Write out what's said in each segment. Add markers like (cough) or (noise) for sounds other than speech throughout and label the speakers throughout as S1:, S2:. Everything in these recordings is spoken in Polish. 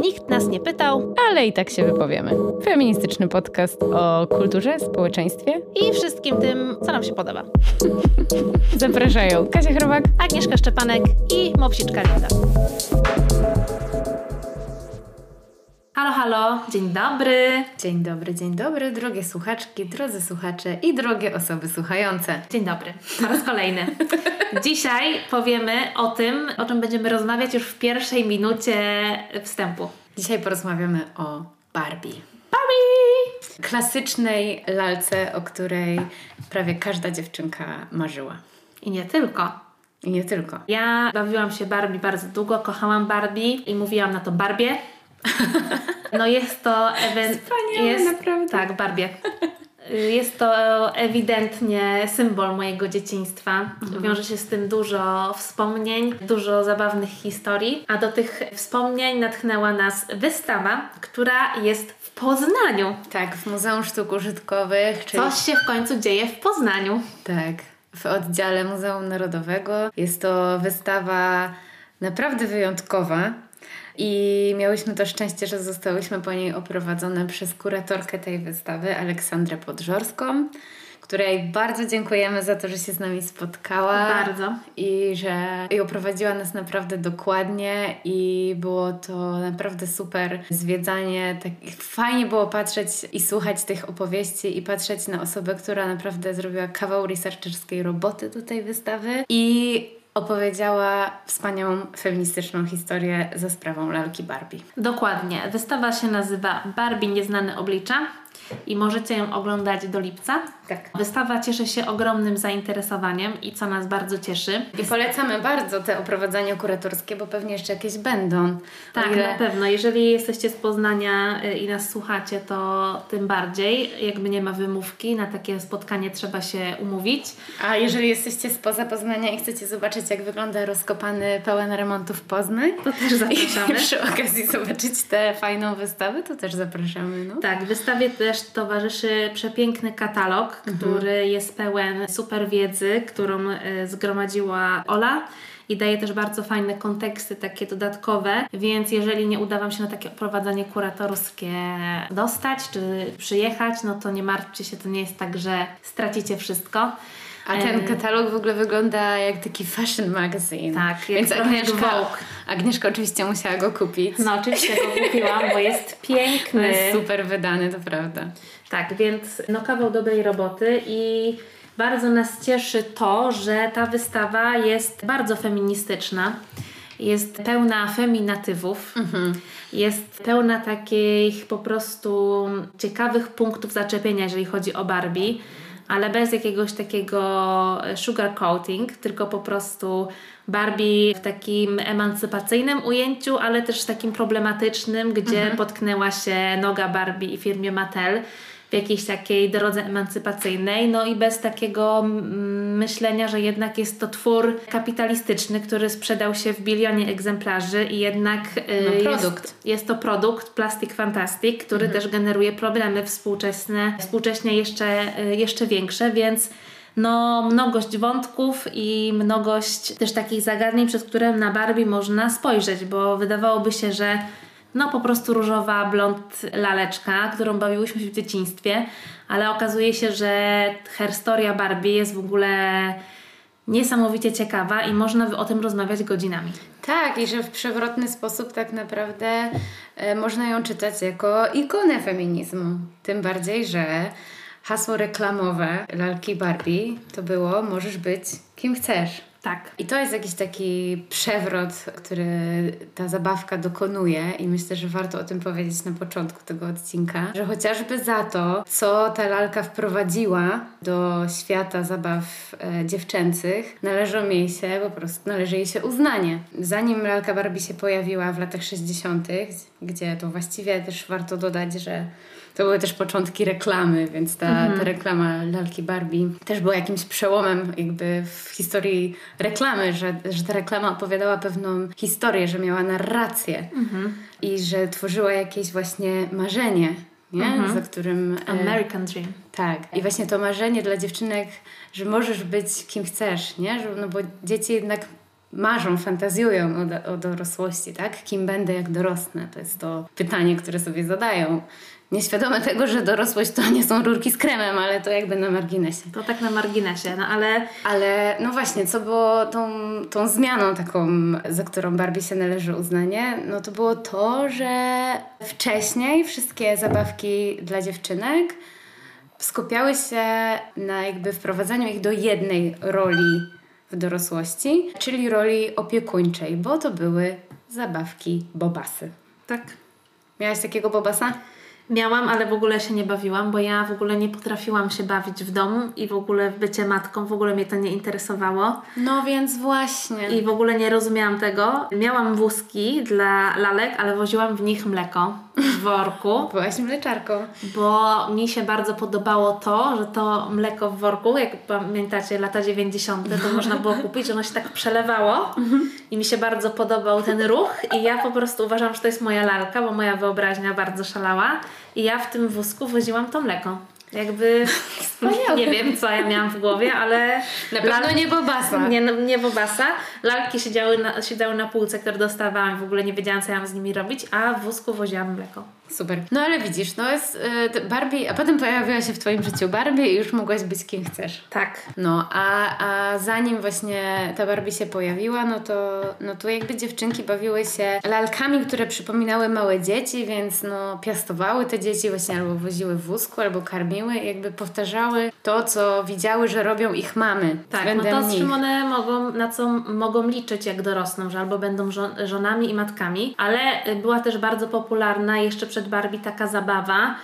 S1: Nikt nas nie pytał
S2: Ale i tak się wypowiemy. Feministyczny podcast o kulturze, społeczeństwie.
S1: i wszystkim tym, co nam się podoba. (laughs)
S2: Zapraszają Kasia Chrobak.
S1: Agnieszka Szczepanek i Mopsiczka Linda. Halo, halo, dzień dobry.
S2: Dzień dobry, dzień dobry, drogie słuchaczki, drodzy słuchacze i drogie osoby słuchające.
S1: Dzień dobry, po raz kolejny. (laughs) Dzisiaj powiemy o tym, o czym będziemy rozmawiać już w pierwszej minucie wstępu.
S2: Dzisiaj porozmawiamy o Barbie.
S1: Barbie!
S2: Klasycznej lalce, o której prawie każda dziewczynka marzyła.
S1: I nie tylko.
S2: I nie tylko.
S1: Ja bawiłam się Barbie bardzo długo, kochałam Barbie i mówiłam na to Barbie. No jest to.
S2: Wspaniałe,
S1: jest,
S2: naprawdę.
S1: Tak, Barbie. Jest to ewidentnie symbol mojego dzieciństwa.
S2: Mhm.
S1: Wiąże się z tym dużo wspomnień, dużo zabawnych historii, a do tych wspomnień natchnęła nas wystawa, która jest w Poznaniu.
S2: Tak, w Muzeum Sztuk Użytkowych, czyli
S1: Coś się w końcu dzieje w Poznaniu.
S2: Tak, w oddziale Muzeum Narodowego. Jest to wystawa naprawdę wyjątkowa. I miałyśmy to szczęście, że zostałyśmy po niej oprowadzone przez kuratorkę tej wystawy, Aleksandrę Podżorską, której bardzo dziękujemy za to, że się z nami spotkała.
S1: Bardzo.
S2: I że i oprowadziła nas naprawdę dokładnie i było to naprawdę super zwiedzanie. Tak, fajnie było patrzeć i słuchać tych opowieści i patrzeć na osobę, która naprawdę zrobiła kawał researcherskiej roboty do tej wystawy i opowiedziała wspaniałą feministyczną historię za sprawą lalki Barbie.
S1: Dokładnie. Wystawa się nazywa Barbie Nieznane Oblicza i możecie ją oglądać do lipca.
S2: Tak.
S1: Wystawa cieszy się ogromnym zainteresowaniem i co nas bardzo cieszy.
S2: I polecamy bardzo te oprowadzania kuratorskie, bo pewnie jeszcze jakieś będą.
S1: Tak,
S2: ile-
S1: na pewno. Jeżeli jesteście z Poznania y, i nas słuchacie, to tym bardziej. Jakby nie ma wymówki, na takie spotkanie trzeba się umówić.
S2: A jeżeli jesteście spoza Poznania i chcecie zobaczyć, jak wygląda rozkopany pełen remontów Poznań,
S1: To też (laughs)
S2: i
S1: zapraszamy.
S2: przy okazji zobaczyć tę fajną wystawę, to też zapraszamy. No.
S1: Tak, wystawie też towarzyszy przepiękny katalog, który jest pełen super wiedzy, którą e, zgromadziła Ola. I daje też bardzo fajne konteksty, takie dodatkowe, więc jeżeli nie uda Wam się na takie oprowadzanie kuratorskie dostać czy przyjechać, no to nie martwcie się, to nie jest tak, że stracicie wszystko.
S2: A ten katalog w ogóle wygląda jak taki fashion magazine.
S1: Tak,
S2: Więc Agnieszka. Agnieszka oczywiście musiała go kupić.
S1: No oczywiście go kupiłam, bo jest
S2: No (laughs)
S1: piękny.
S2: jest super wydany, to prawda.
S1: Tak, więc no kawał dobrej roboty i bardzo nas cieszy to, że ta wystawa jest bardzo feministyczna. Jest pełna feminatywów, jest pełna takich po prostu ciekawych punktów zaczepienia, jeżeli chodzi o Barbie, ale bez jakiegoś takiego sugarcoating, tylko po prostu Barbie w takim emancypacyjnym ujęciu, ale też takim problematycznym, gdzie potknęła się noga Barbie i firmie Mattel w jakiejś takiej drodze emancypacyjnej, no i bez takiego mm, myślenia, że jednak jest to twór kapitalistyczny, który sprzedał się w bilionie egzemplarzy i jednak y,
S2: No, produkt.
S1: Jest, jest to produkt Plastic Fantastic, który też generuje problemy współczesne, współcześnie jeszcze, y, jeszcze większe, więc no, mnogość wątków i mnogość też takich zagadnień, przez które na Barbie można spojrzeć, bo wydawałoby się, że no po prostu różowa blond laleczka, którą bawiłyśmy się w dzieciństwie, ale okazuje się, że historia Barbie jest w ogóle niesamowicie ciekawa i można o tym rozmawiać godzinami.
S2: Tak, i że w przewrotny sposób tak naprawdę e, można ją czytać jako ikonę feminizmu. Tym bardziej, że hasło reklamowe lalki Barbie to było możesz być kim chcesz.
S1: Tak.
S2: I to jest jakiś taki przewrot, który ta zabawka dokonuje i myślę, że warto o tym powiedzieć na początku tego odcinka, że chociażby za to, co ta lalka wprowadziła do świata zabaw e, dziewczęcych, należą jej się po prostu, należy jej się uznanie. Zanim lalka Barbie się pojawiła w latach 60., gdzie to właściwie też warto dodać, że to były też początki reklamy, więc ta, ta reklama lalki Barbie też była jakimś przełomem jakby w historii reklamy, że, że ta reklama opowiadała pewną historię, że miała narrację i że tworzyła jakieś właśnie marzenie, nie? za którym... e,
S1: American Dream.
S2: tak. I właśnie to marzenie dla dziewczynek, że możesz być kim chcesz, nie? Że, no bo dzieci jednak marzą, fantazjują o, o dorosłości, tak? Kim będę, jak dorosnę? To jest to pytanie, które sobie zadają nieświadome tego, że dorosłość to nie są rurki z kremem, ale to jakby na marginesie.
S1: To tak na marginesie, no ale...
S2: Ale no właśnie, co było tą, tą zmianą taką, za którą Barbie się należy uznanie, no to było to, że wcześniej wszystkie zabawki dla dziewczynek skupiały się na jakby wprowadzaniu ich do jednej roli w dorosłości, czyli roli opiekuńczej, bo to były zabawki bobasy.
S1: Tak.
S2: Miałaś takiego bobasa?
S1: Miałam, ale w ogóle się nie bawiłam, bo ja w ogóle nie potrafiłam się bawić w domu i w ogóle w bycie matką, w ogóle mnie to nie interesowało.
S2: No więc właśnie.
S1: I w ogóle nie rozumiałam tego. Miałam wózki dla lalek, ale woziłam w nich mleko w worku.
S2: Byłaś mleczarką.
S1: Bo mi się bardzo podobało to, że to mleko w worku, jak pamiętacie lata 90., to można było (laughs) kupić, że ono się tak przelewało i mi się bardzo podobał ten ruch i ja po prostu uważam, że to jest moja lalka, bo moja wyobraźnia bardzo szalała i ja w tym wózku woziłam to mleko. Jakby (laughs) nie wiem, co ja miałam w głowie, ale.
S2: Na pewno lal... nie Bobasa.
S1: Nie, nie Bobasa. Lalki siedziały na, siedziały na półce, które dostawałam, w ogóle nie wiedziałam, co ja mam z nimi robić, a w wózku woziłam mleko.
S2: Super. No ale widzisz, no jest y, Barbie, a potem pojawiła się w Twoim życiu Barbie i już mogłaś być kim chcesz.
S1: Tak.
S2: No, a, a zanim właśnie ta Barbie się pojawiła, no to, no to jakby dziewczynki bawiły się lalkami, które przypominały małe dzieci, więc no piastowały te dzieci właśnie albo woziły w wózku, albo karmiły, jakby powtarzały to, co widziały, że robią ich mamy.
S1: Tak, no to z czym one mogą, na co mogą liczyć jak dorosną, że albo będą żonami i matkami, ale była też bardzo popularna jeszcze przed Barbie taka zabawa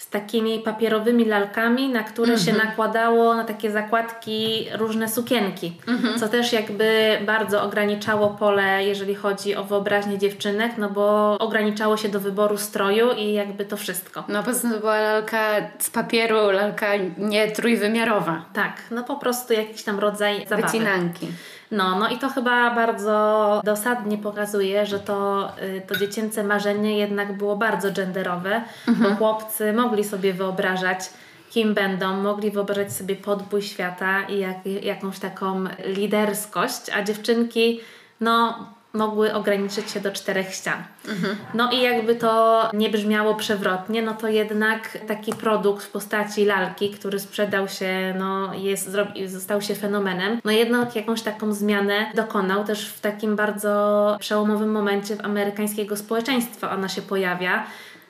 S1: z takimi papierowymi lalkami, na które się mhm. nakładało na takie zakładki różne sukienki, mhm. co też jakby bardzo ograniczało pole, jeżeli chodzi o wyobraźnię dziewczynek, no bo ograniczało się do wyboru stroju i jakby to wszystko.
S2: No po prostu to była lalka z papieru, lalka nie trójwymiarowa.
S1: Tak, no po prostu jakiś tam rodzaj zabawy.
S2: Wycinanki.
S1: No, no i to chyba bardzo dosadnie pokazuje, że to, y, to dziecięce marzenie jednak było bardzo genderowe, mhm. bo chłopcy mogli sobie wyobrażać, kim będą, mogli wyobrażać sobie podbój świata i jak, jakąś taką liderskość, a dziewczynki, no mogły ograniczyć się do czterech ścian. Mhm. No i jakby to nie brzmiało przewrotnie, no to jednak taki produkt w postaci lalki, który sprzedał się, no jest, został się fenomenem, no jednak jakąś taką zmianę dokonał też w takim bardzo przełomowym momencie w amerykańskiego społeczeństwa ona się pojawia,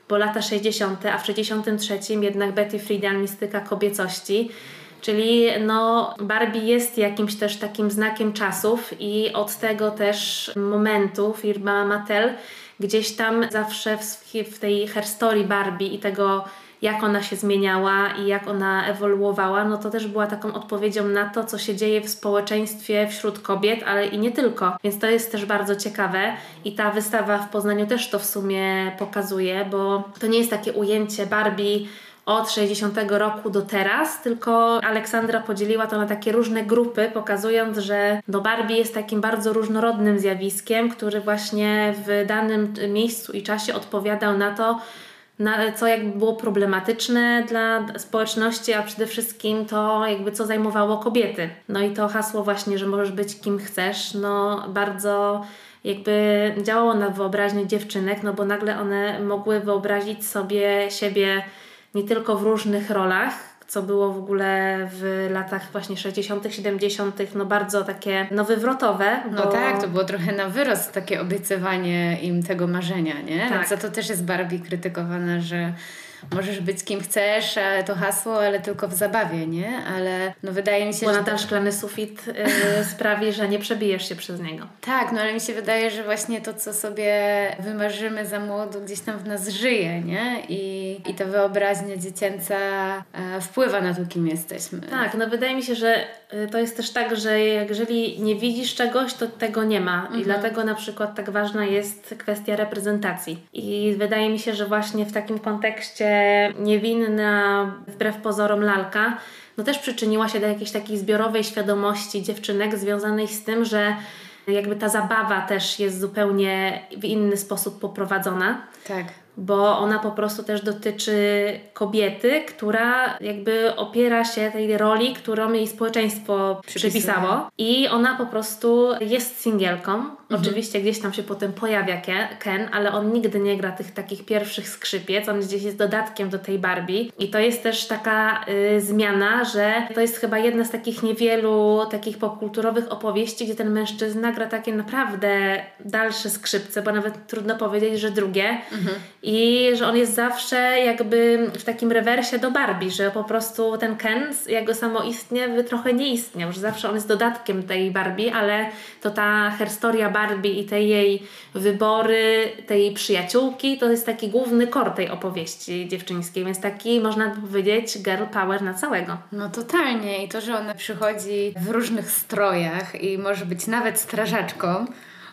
S1: bo lata 60., a w 63 jednak Betty Friedan, mistyka kobiecości, Czyli no, Barbie jest jakimś też takim znakiem czasów i od tego też momentu firma Mattel gdzieś tam zawsze w, tej herstory Barbie i tego jak ona się zmieniała i jak ona ewoluowała, no to też była taką odpowiedzią na to, co się dzieje w społeczeństwie wśród kobiet, ale i nie tylko. Więc to jest też bardzo ciekawe i ta wystawa w Poznaniu też to w sumie pokazuje, bo to nie jest takie ujęcie Barbie od 60 roku do teraz, tylko Aleksandra podzieliła to na takie różne grupy, pokazując, że do Barbie jest takim bardzo różnorodnym zjawiskiem, który właśnie w danym miejscu i czasie odpowiadał na to, na, co jakby było problematyczne dla społeczności, a przede wszystkim to jakby co zajmowało kobiety. No i to hasło właśnie, że możesz być kim chcesz, no bardzo jakby działało na wyobraźnię dziewczynek, no bo nagle one mogły wyobrazić sobie siebie nie tylko w różnych rolach, co było w ogóle w latach właśnie 60., 70., no bardzo takie no wywrotowe.
S2: No tak, to było trochę na wyrost takie obiecywanie im tego marzenia, nie? Tak. Za to też jest Barbie krytykowana, że możesz być kim chcesz, ale to hasło, ale tylko w zabawie, nie? Ale no wydaje mi się,
S1: Bo że... Bo ten szklany sufit yy, (laughs) sprawi, że nie przebijesz się przez niego.
S2: Tak, no ale mi się wydaje, że właśnie to, co sobie wymarzymy za młodu, gdzieś tam w nas żyje, nie? I, i ta wyobraźnia dziecięca e, wpływa na to, kim jesteśmy.
S1: Tak, no wydaje mi się, że y, to jest też tak, że jeżeli nie widzisz czegoś, to tego nie ma. Mhm. I dlatego na przykład tak ważna jest kwestia reprezentacji. I wydaje mi się, że właśnie w takim kontekście niewinna, wbrew pozorom lalka, no też przyczyniła się do jakiejś takiej zbiorowej świadomości dziewczynek związanej z tym, że jakby ta zabawa też jest zupełnie w inny sposób poprowadzona.
S2: Tak.
S1: Bo ona po prostu też dotyczy kobiety, która jakby opiera się tej roli, którą jej społeczeństwo przypisało i ona po prostu jest singielką. Mhm. Oczywiście gdzieś tam się potem pojawia Ken, ale on nigdy nie gra tych takich pierwszych skrzypiec, on gdzieś jest dodatkiem do tej Barbie i to jest też taka y, zmiana, że to jest chyba jedna z takich niewielu takich popkulturowych opowieści, gdzie ten mężczyzna gra takie naprawdę dalsze skrzypce, bo nawet trudno powiedzieć, że drugie. Mhm i że on jest zawsze jakby w takim rewersie do Barbie, że po prostu ten Ken jego samoistnie trochę nie istniał, że zawsze on jest dodatkiem tej Barbie, ale to ta herstoria Barbie i te jej wybory, tej przyjaciółki, to jest taki główny kor tej opowieści dziewczyńskiej, więc taki można powiedzieć girl power na całego.
S2: No totalnie i to, że ona przychodzi w różnych strojach i może być nawet strażaczką,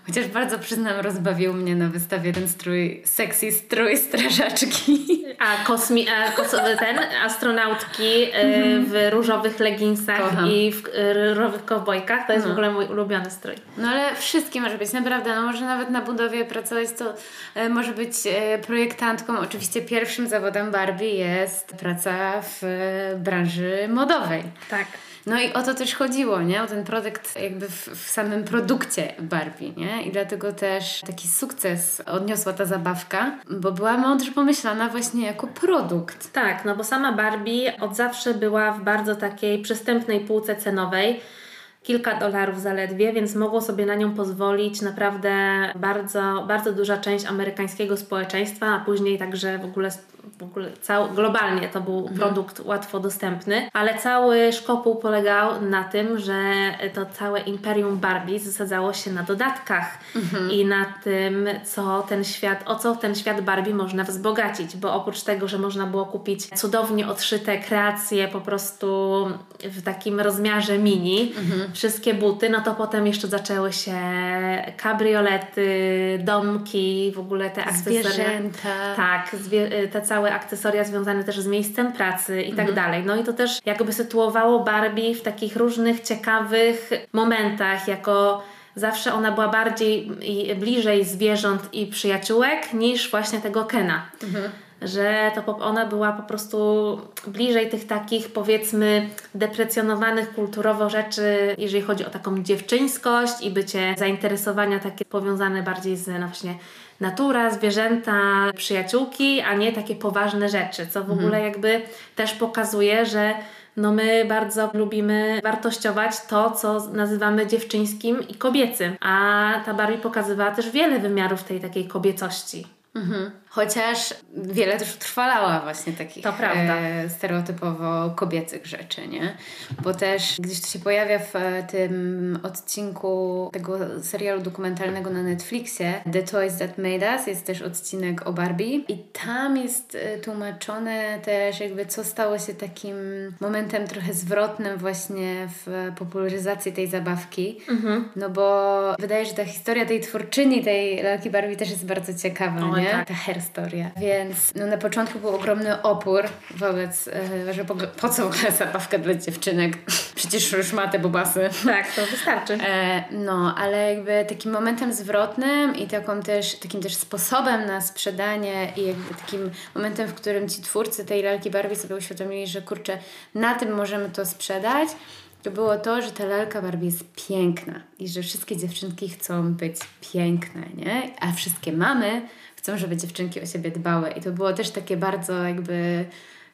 S2: Chociaż bardzo przyznam, rozbawił mnie na wystawie ten strój, sexy strój strażaczki.
S1: A, kosmi, a kos, ten, astronautki mm. w różowych leginsach Kocham. i w różowych kowbojkach, to jest no. w ogóle mój ulubiony strój.
S2: No ale wszystkie może być, naprawdę. No może nawet na budowie pracować, to e, może być e, projektantką. Oczywiście pierwszym zawodem Barbie jest praca w e, branży modowej.
S1: Tak.
S2: No i o to też chodziło, nie? O ten produkt jakby w, w, samym produkcie Barbie, nie? I dlatego też taki sukces odniosła ta zabawka, bo była mądrze pomyślana właśnie jako produkt.
S1: Tak, no bo sama Barbie od zawsze była w bardzo takiej przystępnej półce cenowej kilka dolarów zaledwie, więc mogło sobie na nią pozwolić naprawdę bardzo, bardzo duża część amerykańskiego społeczeństwa, a później także w ogóle w ogóle cał, globalnie to był mhm. produkt łatwo dostępny, ale cały szkopuł polegał na tym, że to całe imperium Barbie zasadzało się na dodatkach mhm. i na tym, co ten świat, o co ten świat Barbie można wzbogacić, bo oprócz tego, że można było kupić cudownie odszyte kreacje po prostu w takim rozmiarze mini, mhm. wszystkie buty, no to potem jeszcze zaczęły się kabriolety, domki, w ogóle te akcesoria.
S2: Zwierzęta.
S1: Tak, zwie- te całe akcesoria związane też z miejscem pracy i tak mhm. dalej. No i to też jakby sytuowało Barbie w takich różnych ciekawych momentach, jako zawsze ona była bardziej bliżej zwierząt i przyjaciółek niż właśnie tego Kena. Mhm. Że to ona była po prostu bliżej tych takich powiedzmy deprecjonowanych kulturowo rzeczy, jeżeli chodzi o taką dziewczyńskość i bycie zainteresowania takie powiązane bardziej z no właśnie natura, zwierzęta, przyjaciółki, a nie takie poważne rzeczy, co w mhm. ogóle jakby też pokazuje, że no my bardzo lubimy wartościować to, co nazywamy dziewczyńskim i kobiecym, a ta Barbie pokazywała też wiele wymiarów tej takiej kobiecości.
S2: Mhm. Chociaż wiele też utrwalała właśnie takich to prawda. E, stereotypowo kobiecych rzeczy, nie? Bo też gdzieś to się pojawia w e, tym odcinku tego serialu dokumentalnego na Netflixie The Toys That Made Us jest też odcinek o Barbie i tam jest e, tłumaczone też jakby co stało się takim momentem trochę zwrotnym właśnie w popularyzacji tej zabawki. Mhm. No bo wydaje się, że ta historia tej twórczyni tej lalki Barbie też jest bardzo ciekawa, o, nie? Tak. Ta historia. Więc no, na początku był ogromny opór wobec, e, że po, po co w ogóle zabawka dla dziewczynek? (laughs) Przecież już ma te bobasy.
S1: Tak, to wystarczy. E,
S2: no, ale jakby takim momentem zwrotnym i taką też, takim też sposobem na sprzedanie i jakby takim momentem, w którym ci twórcy tej lalki Barbie sobie uświadomili, że kurczę, na tym możemy to sprzedać, to było to, że ta lalka Barbie jest piękna i że wszystkie dziewczynki chcą być piękne, nie? A wszystkie mamy chcą, żeby dziewczynki o siebie dbały. I to było też takie bardzo jakby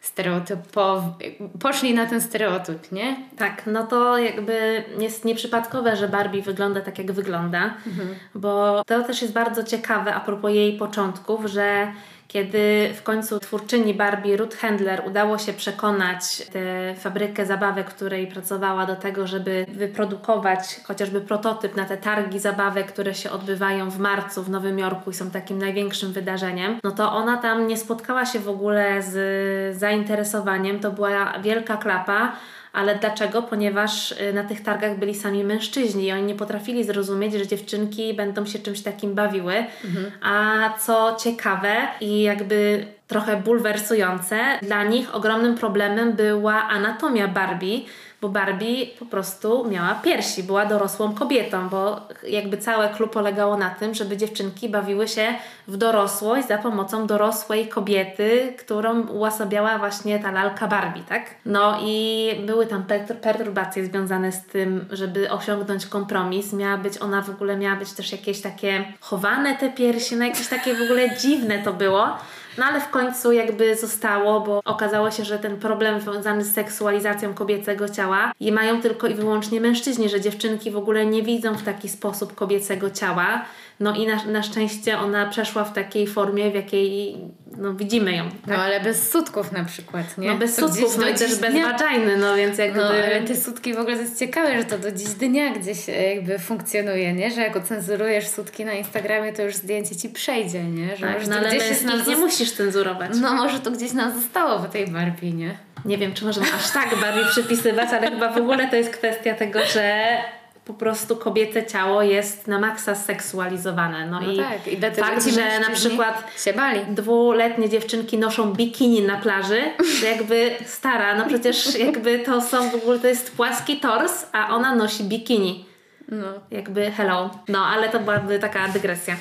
S2: stereotypowe, poszli na ten stereotyp, nie?
S1: Tak, no to jakby jest nieprzypadkowe, że Barbie wygląda tak, jak wygląda, mhm. bo to też jest bardzo ciekawe a propos jej początków, że kiedy w końcu twórczyni Barbie Ruth Handler udało się przekonać tę fabrykę zabawek, której pracowała do tego, żeby wyprodukować chociażby prototyp na te targi zabawek, które się odbywają w marcu w Nowym Jorku i są takim największym wydarzeniem, no to ona tam nie spotkała się w ogóle z zainteresowaniem. To była wielka klapa ale dlaczego? Ponieważ y, na tych targach byli sami mężczyźni i oni nie potrafili zrozumieć, że dziewczynki będą się czymś takim bawiły. Mhm. A co ciekawe i jakby trochę bulwersujące. Dla nich ogromnym problemem była anatomia Barbie, bo Barbie po prostu miała piersi, była dorosłą kobietą, bo jakby całe klub polegało na tym, żeby dziewczynki bawiły się w dorosłość za pomocą dorosłej kobiety, którą uosabiała właśnie ta lalka Barbie, tak? No i były tam perturbacje związane z tym, żeby osiągnąć kompromis. Miała być, ona w ogóle miała być też jakieś takie chowane te piersi, no jakieś takie w ogóle dziwne to było. No ale w końcu jakby zostało, bo okazało się, że ten problem związany z seksualizacją kobiecego ciała i mają tylko i wyłącznie mężczyźni, że dziewczynki w ogóle nie widzą w taki sposób kobiecego ciała. No i na, na szczęście ona przeszła w takiej formie, w jakiej no, widzimy ją. Tak?
S2: No ale bez sutków na przykład, nie?
S1: No bez to sutków, no i też bez dnia... waginy, no więc jakby... No
S2: ale te sutki w ogóle to jest ciekawe, że to do dziś dnia gdzieś e, jakby funkcjonuje, nie? Że jak ocenzurujesz sutki na Instagramie, to już zdjęcie Ci przejdzie, nie? Że
S1: tak, no ale gdzieś bez nich nie musisz cenzurować.
S2: No może to gdzieś nam zostało w tej Barbie, nie?
S1: Nie wiem, czy możemy aż tak Barbie przypisywać, ale chyba w ogóle to jest kwestia tego, że po prostu kobiece ciało jest na maksa seksualizowane. No,
S2: no
S1: i
S2: tak. I
S1: fakt, że na przykład
S2: się bali.
S1: dwuletnie dziewczynki noszą bikini na plaży, to jakby stara, no przecież jakby to są w ogóle, to jest płaski tors, a ona nosi bikini. No. Jakby hello. No, ale to byłaby taka dygresja.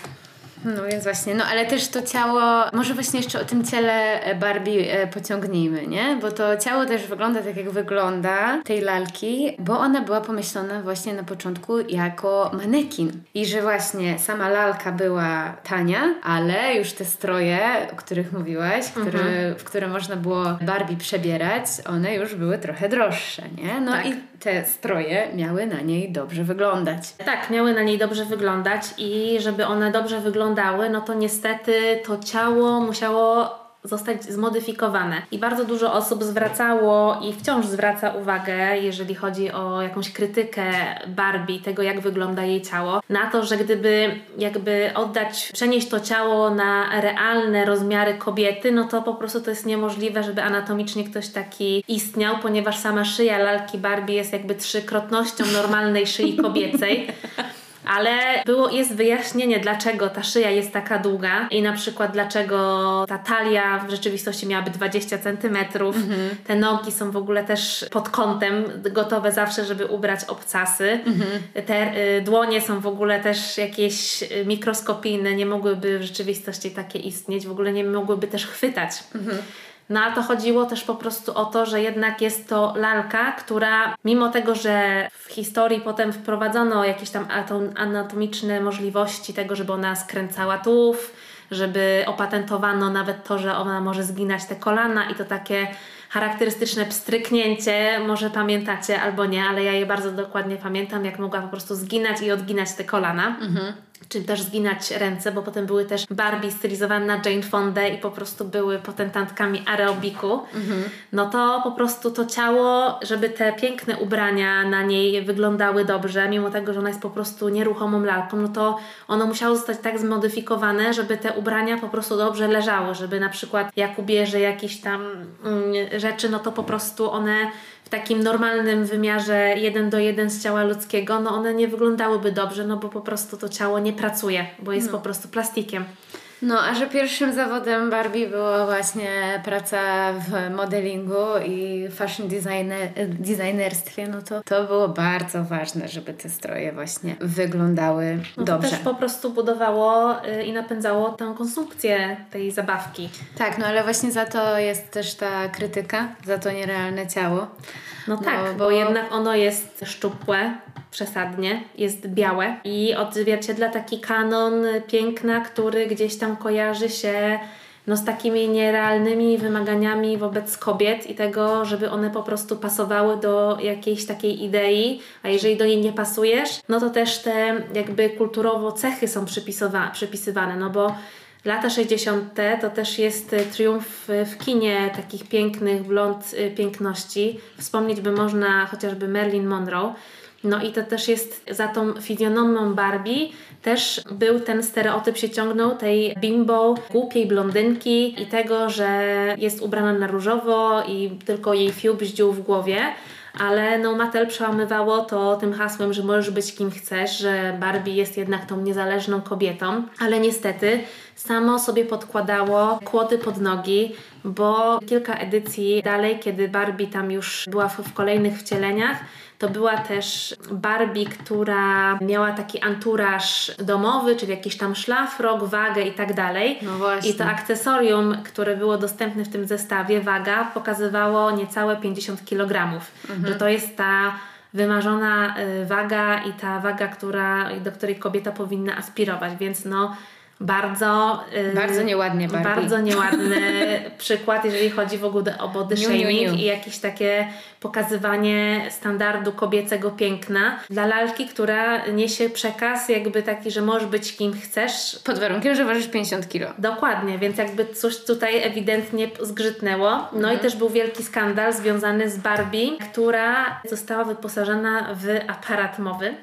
S2: No więc właśnie, no ale też to ciało, może właśnie jeszcze o tym ciele Barbie e, pociągnijmy, nie? Bo to ciało też wygląda tak, jak wygląda tej lalki, bo ona była pomyślona właśnie na początku jako manekin. I że właśnie sama lalka była tania, ale już te stroje, o których mówiłaś, które, mhm. w które można było Barbie przebierać, one już były trochę droższe, nie? No tak. i te stroje miały na niej dobrze wyglądać.
S1: Tak, miały na niej dobrze wyglądać i żeby one dobrze wyglądały, no to niestety to ciało musiało zostać zmodyfikowane. I bardzo dużo osób zwracało i wciąż zwraca uwagę, jeżeli chodzi o jakąś krytykę Barbie, tego jak wygląda jej ciało, na to, że gdyby jakby oddać, przenieść to ciało na realne rozmiary kobiety, no to po prostu to jest niemożliwe, żeby anatomicznie ktoś taki istniał, ponieważ sama szyja lalki Barbie jest jakby trzykrotnością normalnej szyi kobiecej. (laughs) ale było, jest wyjaśnienie, dlaczego ta szyja jest taka długa i na przykład dlaczego ta talia w rzeczywistości miałaby 20 centymetrów. Mhm. Te nogi są w ogóle też pod kątem, gotowe zawsze, żeby ubrać obcasy. Mhm. Te y, dłonie są w ogóle też jakieś y, mikroskopijne, nie mogłyby w rzeczywistości takie istnieć, w ogóle nie mogłyby też chwytać. Mhm. No ale to chodziło też po prostu o to, że jednak jest to lalka, która mimo tego, że w historii potem wprowadzono jakieś tam anatomiczne możliwości tego, żeby ona skręcała tułów, żeby opatentowano nawet to, że ona może zginać te kolana i to takie charakterystyczne pstryknięcie, może pamiętacie albo nie, ale ja je bardzo dokładnie pamiętam, jak mogła po prostu zginać i odginać te kolana. Mhm czy też zginać ręce, bo potem były też Barbie stylizowane na Jane Fonda i po prostu były potentantkami aerobiku, mhm. no to po prostu to ciało, żeby te piękne ubrania na niej wyglądały dobrze, mimo tego, że ona jest po prostu nieruchomą lalką, no to ono musiało zostać tak zmodyfikowane, żeby te ubrania po prostu dobrze leżały, żeby na przykład jak ubierze jakieś tam mm, rzeczy, no to po prostu one takim normalnym wymiarze jeden do jeden z ciała ludzkiego, no one nie wyglądałyby dobrze, no bo po prostu to ciało nie pracuje, bo jest no. po prostu plastikiem.
S2: No, a że pierwszym zawodem Barbie była właśnie praca w modelingu i fashion designer, designerstwie, no to to było bardzo ważne, żeby te stroje właśnie wyglądały no dobrze.
S1: To też po prostu budowało y, i napędzało tę konsumpcję tej zabawki.
S2: Tak, no ale właśnie za to jest też ta krytyka, za to nierealne ciało.
S1: No, no tak, bo... bo jednak ono jest szczupłe, przesadnie, jest białe i odzwierciedla taki kanon piękna, który gdzieś tam kojarzy się no, z takimi nierealnymi wymaganiami wobec kobiet i tego, żeby one po prostu pasowały do jakiejś takiej idei, a jeżeli do niej nie pasujesz, no to też te jakby kulturowo cechy są przypisywane, no bo lata 60. to też jest triumf w kinie takich pięknych blond y, piękności. Wspomnieć by można chociażby Marilyn Monroe, no i to też jest za tą fizjonomią Barbie też był ten stereotyp się ciągnął tej bimbo, głupiej blondynki i tego, że jest ubrana na różowo i tylko jej fiu bździł w głowie. Ale no Mattel przełamywało to tym hasłem, że możesz być kim chcesz, że Barbie jest jednak tą niezależną kobietą, ale niestety samo sobie podkładało kłody pod nogi, bo kilka edycji dalej, kiedy Barbie tam już była w, kolejnych wcieleniach, to była też Barbie, która miała taki anturaż domowy, czyli jakiś tam szlafrok, wagę i tak dalej.
S2: No właśnie.
S1: I to akcesorium, które było dostępne w tym zestawie, waga, pokazywało niecałe 50 kg. Mhm. Że to jest ta wymarzona y, waga i ta waga, która, do której kobieta powinna aspirować. Więc no bardzo,
S2: yy, bardzo nieładnie Barbie.
S1: Bardzo nieładny (laughs) przykład, jeżeli chodzi w ogóle o body shaming i jakieś takie pokazywanie standardu kobiecego piękna dla lalki, która niesie przekaz jakby taki, że możesz być kim chcesz.
S2: Pod warunkiem, że ważysz 50 kilo.
S1: Dokładnie, więc jakby coś tutaj ewidentnie zgrzytnęło. No mhm. i też był wielki skandal związany z Barbie, która została wyposażona w aparat mowy.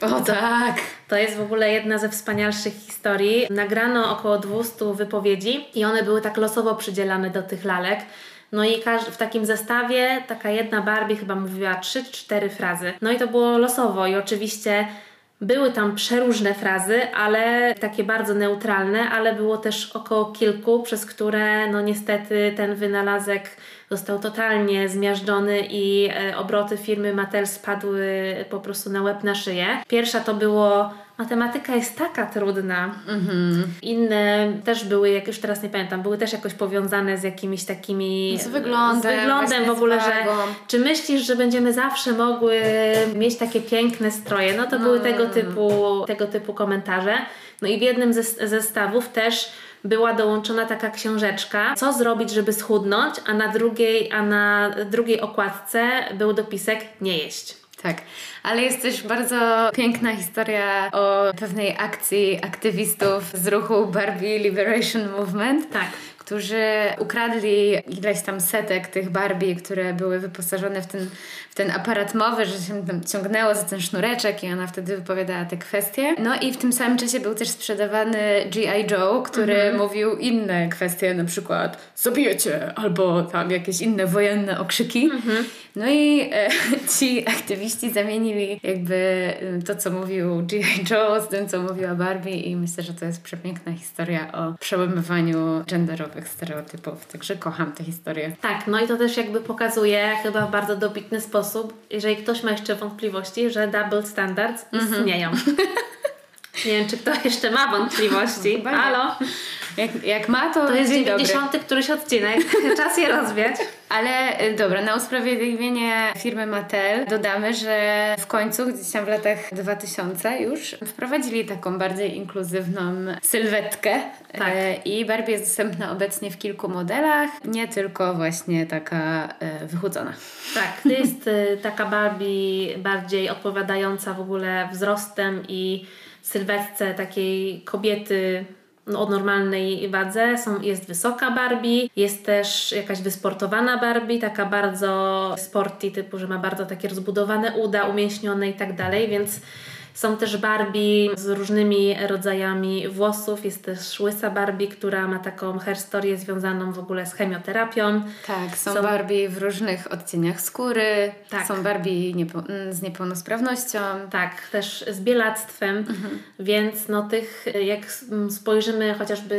S2: O tak!
S1: To jest w ogóle jedna ze wspanialszych historii. Nagrano około 200 wypowiedzi i one były tak losowo przydzielane do tych lalek. No i w takim zestawie taka jedna Barbie chyba mówiła 3-4 frazy. No i to było losowo i oczywiście były tam przeróżne frazy, ale takie bardzo neutralne, ale było też około kilku, przez które no niestety ten wynalazek został totalnie zmiażdżony i e, obroty firmy Mattel spadły po prostu na łeb na szyję. Pierwsza to było matematyka jest taka trudna. Mm-hmm. Inne też były, jak już teraz nie pamiętam, były też jakoś powiązane z jakimiś takimi...
S2: Z wyglądem.
S1: Z wyglądem w ogóle, że czy myślisz, że będziemy zawsze mogły mieć takie piękne stroje? No to no. były tego typu, tego typu komentarze. No i w jednym ze zestawów też była dołączona taka książeczka, co zrobić, żeby schudnąć, a na drugiej, a na drugiej okładce był dopisek nie jeść.
S2: Tak, ale jest też bardzo piękna historia o pewnej akcji aktywistów z ruchu Barbie Liberation Movement.
S1: Tak
S2: którzy ukradli ileś tam setek tych Barbie, które były wyposażone w ten, w ten aparat mowy, że się tam ciągnęło za ten sznureczek i ona wtedy wypowiadała te kwestie. No i w tym samym czasie był też sprzedawany G.I. Joe, który mhm. mówił inne kwestie, na przykład zabijecie, albo tam jakieś inne wojenne okrzyki. Mhm. No i e, (laughs) ci aktywiści zamienili jakby e, to, co mówił G.I. Joe z tym, co mówiła Barbie i myślę, że to jest przepiękna historia o przełamywaniu genderowych stereotypów. Także kocham tę historię.
S1: Tak, no i to też jakby pokazuje chyba w bardzo dobitny sposób, jeżeli ktoś ma jeszcze wątpliwości, że double standards mhm. istnieją. (laughs) Nie wiem, czy kto jeszcze ma wątpliwości. Halo?
S2: Jak, jak ma, to.
S1: To jest 90 dobry. któryś odcinek. (laughs) Czas je rozwiać.
S2: Ale y, dobra, na usprawiedliwienie firmy Mattel dodamy, że w końcu, gdzieś tam w latach 2000 już, wprowadzili taką bardziej inkluzywną sylwetkę. Tak. E, I Barbie jest dostępna obecnie w kilku modelach, nie tylko właśnie taka e, wychudzona.
S1: Tak, to jest e, taka Barbie bardziej odpowiadająca w ogóle wzrostem i sylwetce takiej kobiety o normalnej wadze. Są, jest wysoka Barbie, jest też jakaś wysportowana Barbie, taka bardzo sporty typu, że ma bardzo takie rozbudowane uda, umięśnione i tak dalej, więc są też Barbie z różnymi rodzajami włosów. Jest też łysa Barbie, która ma taką herstorię związaną w ogóle z chemioterapią.
S2: Tak, są, są... Barbie w różnych odcieniach skóry. Tak. Są Barbie niepo... z niepełnosprawnością.
S1: Tak, też z bielactwem. Mhm. Więc no tych, jak spojrzymy chociażby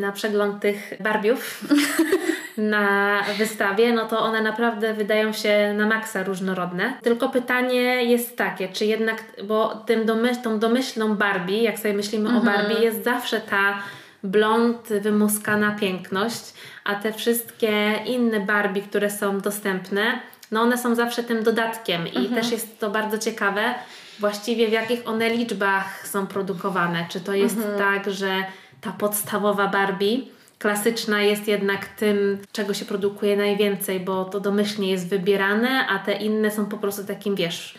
S1: na przegląd tych Barbiów, (laughs) na wystawie, no to one naprawdę wydają się na maksa różnorodne. Tylko pytanie jest takie, czy jednak, bo tym domyśl, tą domyślną Barbie, jak sobie myślimy mhm. o Barbie, jest zawsze ta blond, wymuskana piękność, a te wszystkie inne Barbie, które są dostępne, no one są zawsze tym dodatkiem i mhm. też jest to bardzo ciekawe, właściwie w jakich one liczbach są produkowane. Czy to jest mhm. tak, że ta podstawowa Barbie klasyczna jest jednak tym, czego się produkuje najwięcej, bo to domyślnie jest wybierane, a te inne są po prostu takim, wiesz,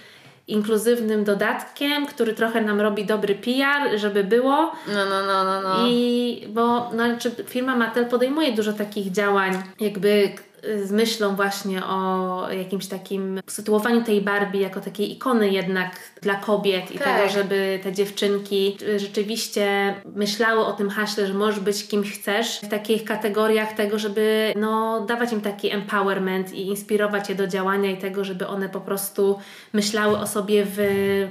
S1: inkluzywnym dodatkiem, który trochę nam robi dobry PR, żeby było.
S2: No, no, no, no. no.
S1: I bo no, znaczy firma Mattel podejmuje dużo takich działań, jakby z myślą właśnie o jakimś takim sytuowaniu tej Barbie jako takiej ikony jednak dla kobiet i
S2: Tak.
S1: tego, żeby te dziewczynki rzeczywiście myślały o tym haśle, że możesz być kim chcesz w takich kategoriach tego, żeby no, dawać im taki empowerment i inspirować je do działania i tego, żeby one po prostu myślały o sobie w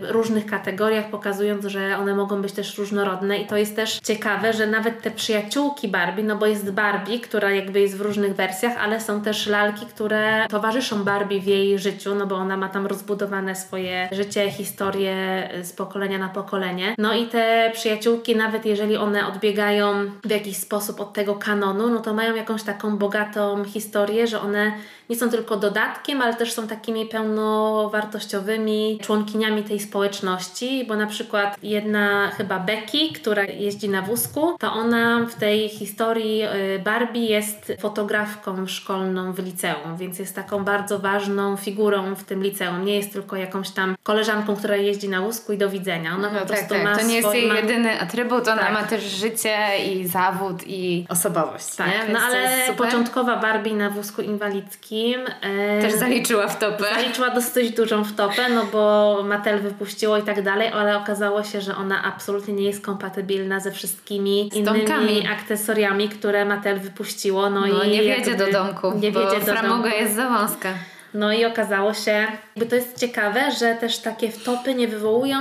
S1: różnych kategoriach, pokazując, że one mogą być też różnorodne i to jest też ciekawe, że nawet te przyjaciółki Barbie, no bo jest Barbie, która jakby jest w różnych wersjach, ale są też lalki, które towarzyszą Barbie w jej życiu, no bo ona ma tam rozbudowane swoje życie, historię z pokolenia na pokolenie. No i te przyjaciółki, nawet jeżeli one odbiegają w jakiś sposób od tego kanonu, no to mają jakąś taką bogatą historię, że one nie są tylko dodatkiem, ale też są takimi pełnowartościowymi członkiniami tej społeczności, bo na przykład jedna chyba Becky, która jeździ na wózku, to ona w tej historii y, Barbie jest fotografką szkolną w liceum, więc jest taką bardzo ważną figurą w tym liceum. Nie jest tylko jakąś tam koleżanką, która jeździ na wózku i do widzenia. Ona
S2: No
S1: po
S2: tak,
S1: prostu
S2: tak.
S1: ma
S2: To nie jest jej
S1: ma-
S2: jedyny atrybut, ona
S1: Tak.
S2: ma też życie i zawód i osobowość,
S1: Tak,
S2: nie?
S1: no ale początkowa Barbie na wózku inwalidzkim e,
S2: Też zaliczyła w topę.
S1: zaliczyła dosyć dużą wtopę, no bo Mattel wypuściło i tak dalej, ale okazało się, że ona absolutnie nie jest kompatybilna ze wszystkimi innymi akcesoriami, które Mattel wypuściło. No,
S2: No
S1: i
S2: nie wiedzie do domku,
S1: Nie
S2: bo
S1: wiedzie do
S2: framuga
S1: domku.
S2: jest za wąska.
S1: No i okazało się, jakby to jest ciekawe, że też takie wtopy nie wywołują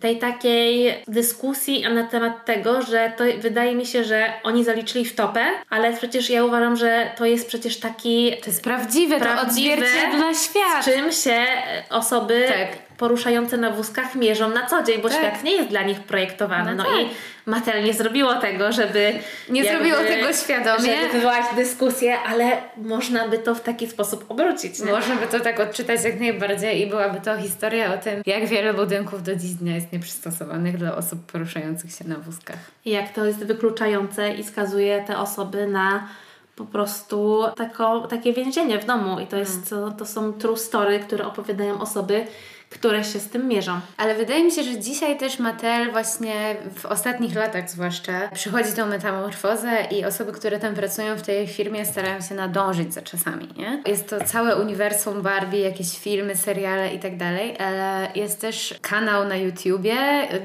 S1: tej takiej dyskusji na temat tego, że to wydaje mi się, że oni zaliczyli wtopę, ale przecież ja uważam, że to jest przecież taki
S2: To jest prawdziwe,
S1: Prawdziwe,
S2: to odzwierciedla świat.
S1: z czym się osoby
S2: Tak.
S1: poruszające na wózkach mierzą na co dzień, bo
S2: Tak.
S1: świat nie jest dla nich projektowany.
S2: No
S1: No,
S2: tak.
S1: i Mattel nie zrobiło tego, żeby
S2: Nie zrobiło tego świadomie.
S1: Żeby wywołać dyskusję, ale można by to w taki sposób obrócić. Nie?
S2: Można by to tak odczytać jak najbardziej i byłaby to historia o tym, jak wiele budynków do dziś dnia jest nieprzystosowanych dla osób poruszających się na wózkach.
S1: I jak to jest wykluczające i skazuje te osoby na po prostu tako, takie więzienie w domu. I to, jest,
S2: Mm.
S1: to, to są true story, które opowiadają osoby, które się z tym mierzą.
S2: Ale wydaje mi się, że dzisiaj też Mattel właśnie w ostatnich latach zwłaszcza przychodzi tą metamorfozę i osoby, które tam pracują w tej firmie starają się nadążyć za czasami, nie? Jest to całe uniwersum Barbie, jakieś filmy, seriale i tak dalej, ale jest też kanał na YouTubie,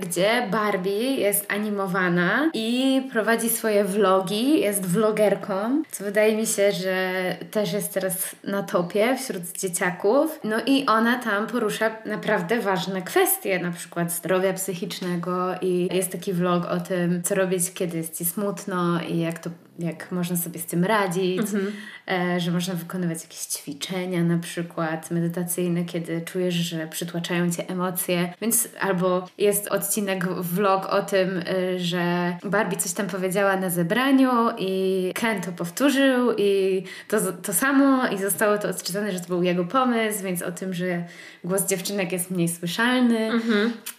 S2: gdzie Barbie jest animowana i prowadzi swoje vlogi, jest vlogerką, co wydaje mi się, że też jest teraz na topie wśród dzieciaków. No i ona tam porusza naprawdę ważne kwestie, na przykład zdrowia psychicznego i jest taki vlog o tym, co robić, kiedy jest ci smutno i jak to jak można sobie z tym radzić, e, że można wykonywać jakieś ćwiczenia na przykład medytacyjne, kiedy czujesz, że przytłaczają cię emocje, więc albo jest odcinek vlog o tym, e, że Barbie coś tam powiedziała na zebraniu i Ken to powtórzył i to, to samo i zostało to odczytane, że to był jego pomysł, więc o tym, że głos dziewczynek jest mniej słyszalny.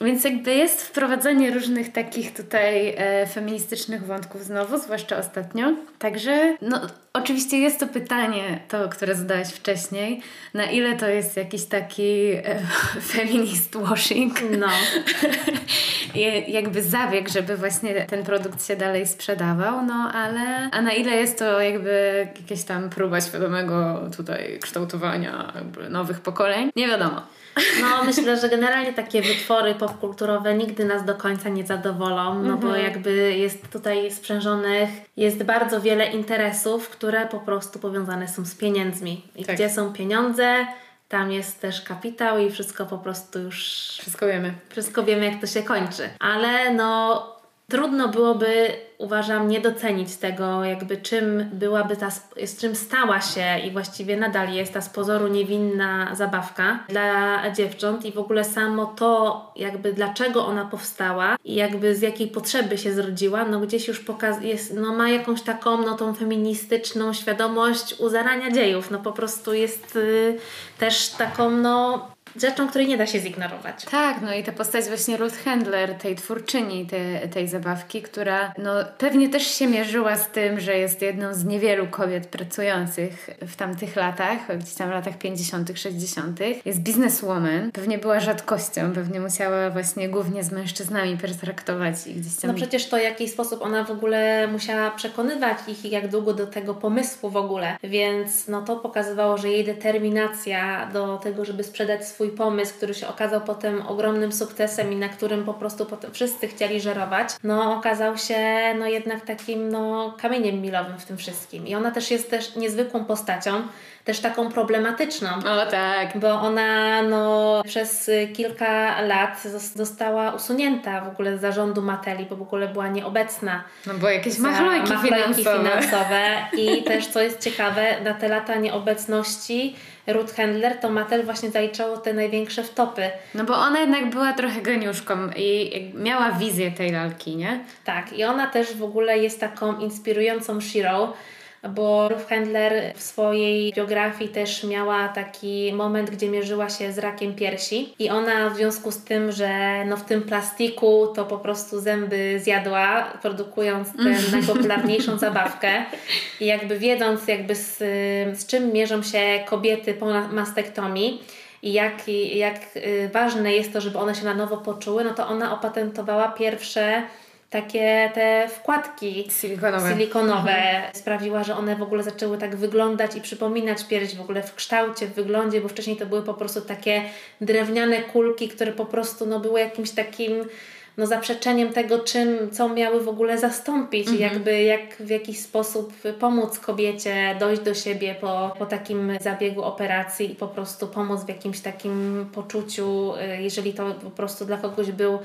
S2: Więc jakby jest wprowadzenie różnych takich tutaj e, feministycznych wątków znowu, zwłaszcza ostatnio. Także no, oczywiście jest to pytanie, to, które zadałeś wcześniej, na ile to jest jakiś taki e, (laughs) feminist washing.
S1: No. (laughs)
S2: I jakby zabieg, żeby właśnie ten produkt się dalej sprzedawał, no ale a na ile jest to jakby jakaś tam próba świadomego tutaj kształtowania nowych pokoleń, nie wiadomo.
S1: No, myślę, że generalnie takie wytwory popkulturowe nigdy nas do końca nie zadowolą, no bo jakby jest tutaj sprzężonych, jest bardzo wiele interesów, które po prostu powiązane są z pieniędzmi. I
S2: Tak.
S1: gdzie są pieniądze, tam jest też kapitał i wszystko po prostu już
S2: Wszystko wiemy.
S1: wszystko wiemy, jak to się kończy. Ale no, trudno byłoby, uważam, nie docenić tego, jakby czym byłaby ta, z czym stała się i właściwie nadal jest ta z pozoru niewinna zabawka dla dziewcząt i w ogóle samo to, jakby dlaczego ona powstała i jakby z jakiej potrzeby się zrodziła, no gdzieś już pokaz jest, no ma jakąś taką, no tą feministyczną świadomość uzarania dziejów, no po prostu jest y, też taką, no rzeczą, której nie da się zignorować.
S2: Tak, no i ta postać właśnie Ruth Handler, tej twórczyni te, tej zabawki, która no pewnie też się mierzyła z tym, że jest jedną z niewielu kobiet pracujących w tamtych latach, gdzieś tam w latach 50., 60. Jest bizneswoman, pewnie była rzadkością, pewnie musiała właśnie głównie z mężczyznami pertraktować i gdzieś tam...
S1: No przecież to w jaki sposób ona w ogóle musiała przekonywać ich i jak długo do tego pomysłu w ogóle, więc no to pokazywało, że jej determinacja do tego, żeby sprzedać swój pomysł, który się okazał potem ogromnym sukcesem i na którym po prostu potem wszyscy chcieli żerować, no okazał się no jednak takim no kamieniem milowym w tym wszystkim. I ona też jest też niezwykłą postacią, też taką problematyczną.
S2: O tak.
S1: Bo ona no, przez kilka lat została usunięta w ogóle z zarządu Mateli, bo w ogóle była nieobecna.
S2: No bo jakieś machlojki, machlojki finansowe.
S1: finansowe. (laughs) I też, co jest ciekawe, na te lata nieobecności Ruth Handler, to Mattel właśnie zaliczało te największe wtopy.
S2: No bo ona jednak była trochę geniuszką i miała wizję tej lalki, nie?
S1: Tak, i ona też w ogóle jest taką inspirującą Shiro, bo Ruth Handler w swojej biografii też miała taki moment, gdzie mierzyła się z rakiem piersi i ona w związku z tym, że no w tym plastiku to po prostu zęby zjadła, produkując tę najpopularniejszą (laughs) zabawkę i jakby wiedząc jakby z, z czym mierzą się kobiety po mastektomii, i jak, jak y, ważne jest to, żeby one się na nowo poczuły, no to ona opatentowała pierwsze takie te wkładki
S2: silikonowe,
S1: silikonowe mhm. sprawiła, że one w ogóle zaczęły tak wyglądać i przypominać pierś w ogóle w kształcie, w wyglądzie, bo wcześniej to były po prostu takie drewniane kulki, które po prostu no, były jakimś takim no, zaprzeczeniem tego, czym, co miały w ogóle zastąpić mhm. jakby jak w jakiś sposób pomóc kobiecie dojść do siebie po, po takim zabiegu operacji i po prostu pomóc w jakimś takim poczuciu, y, jeżeli to po prostu dla kogoś był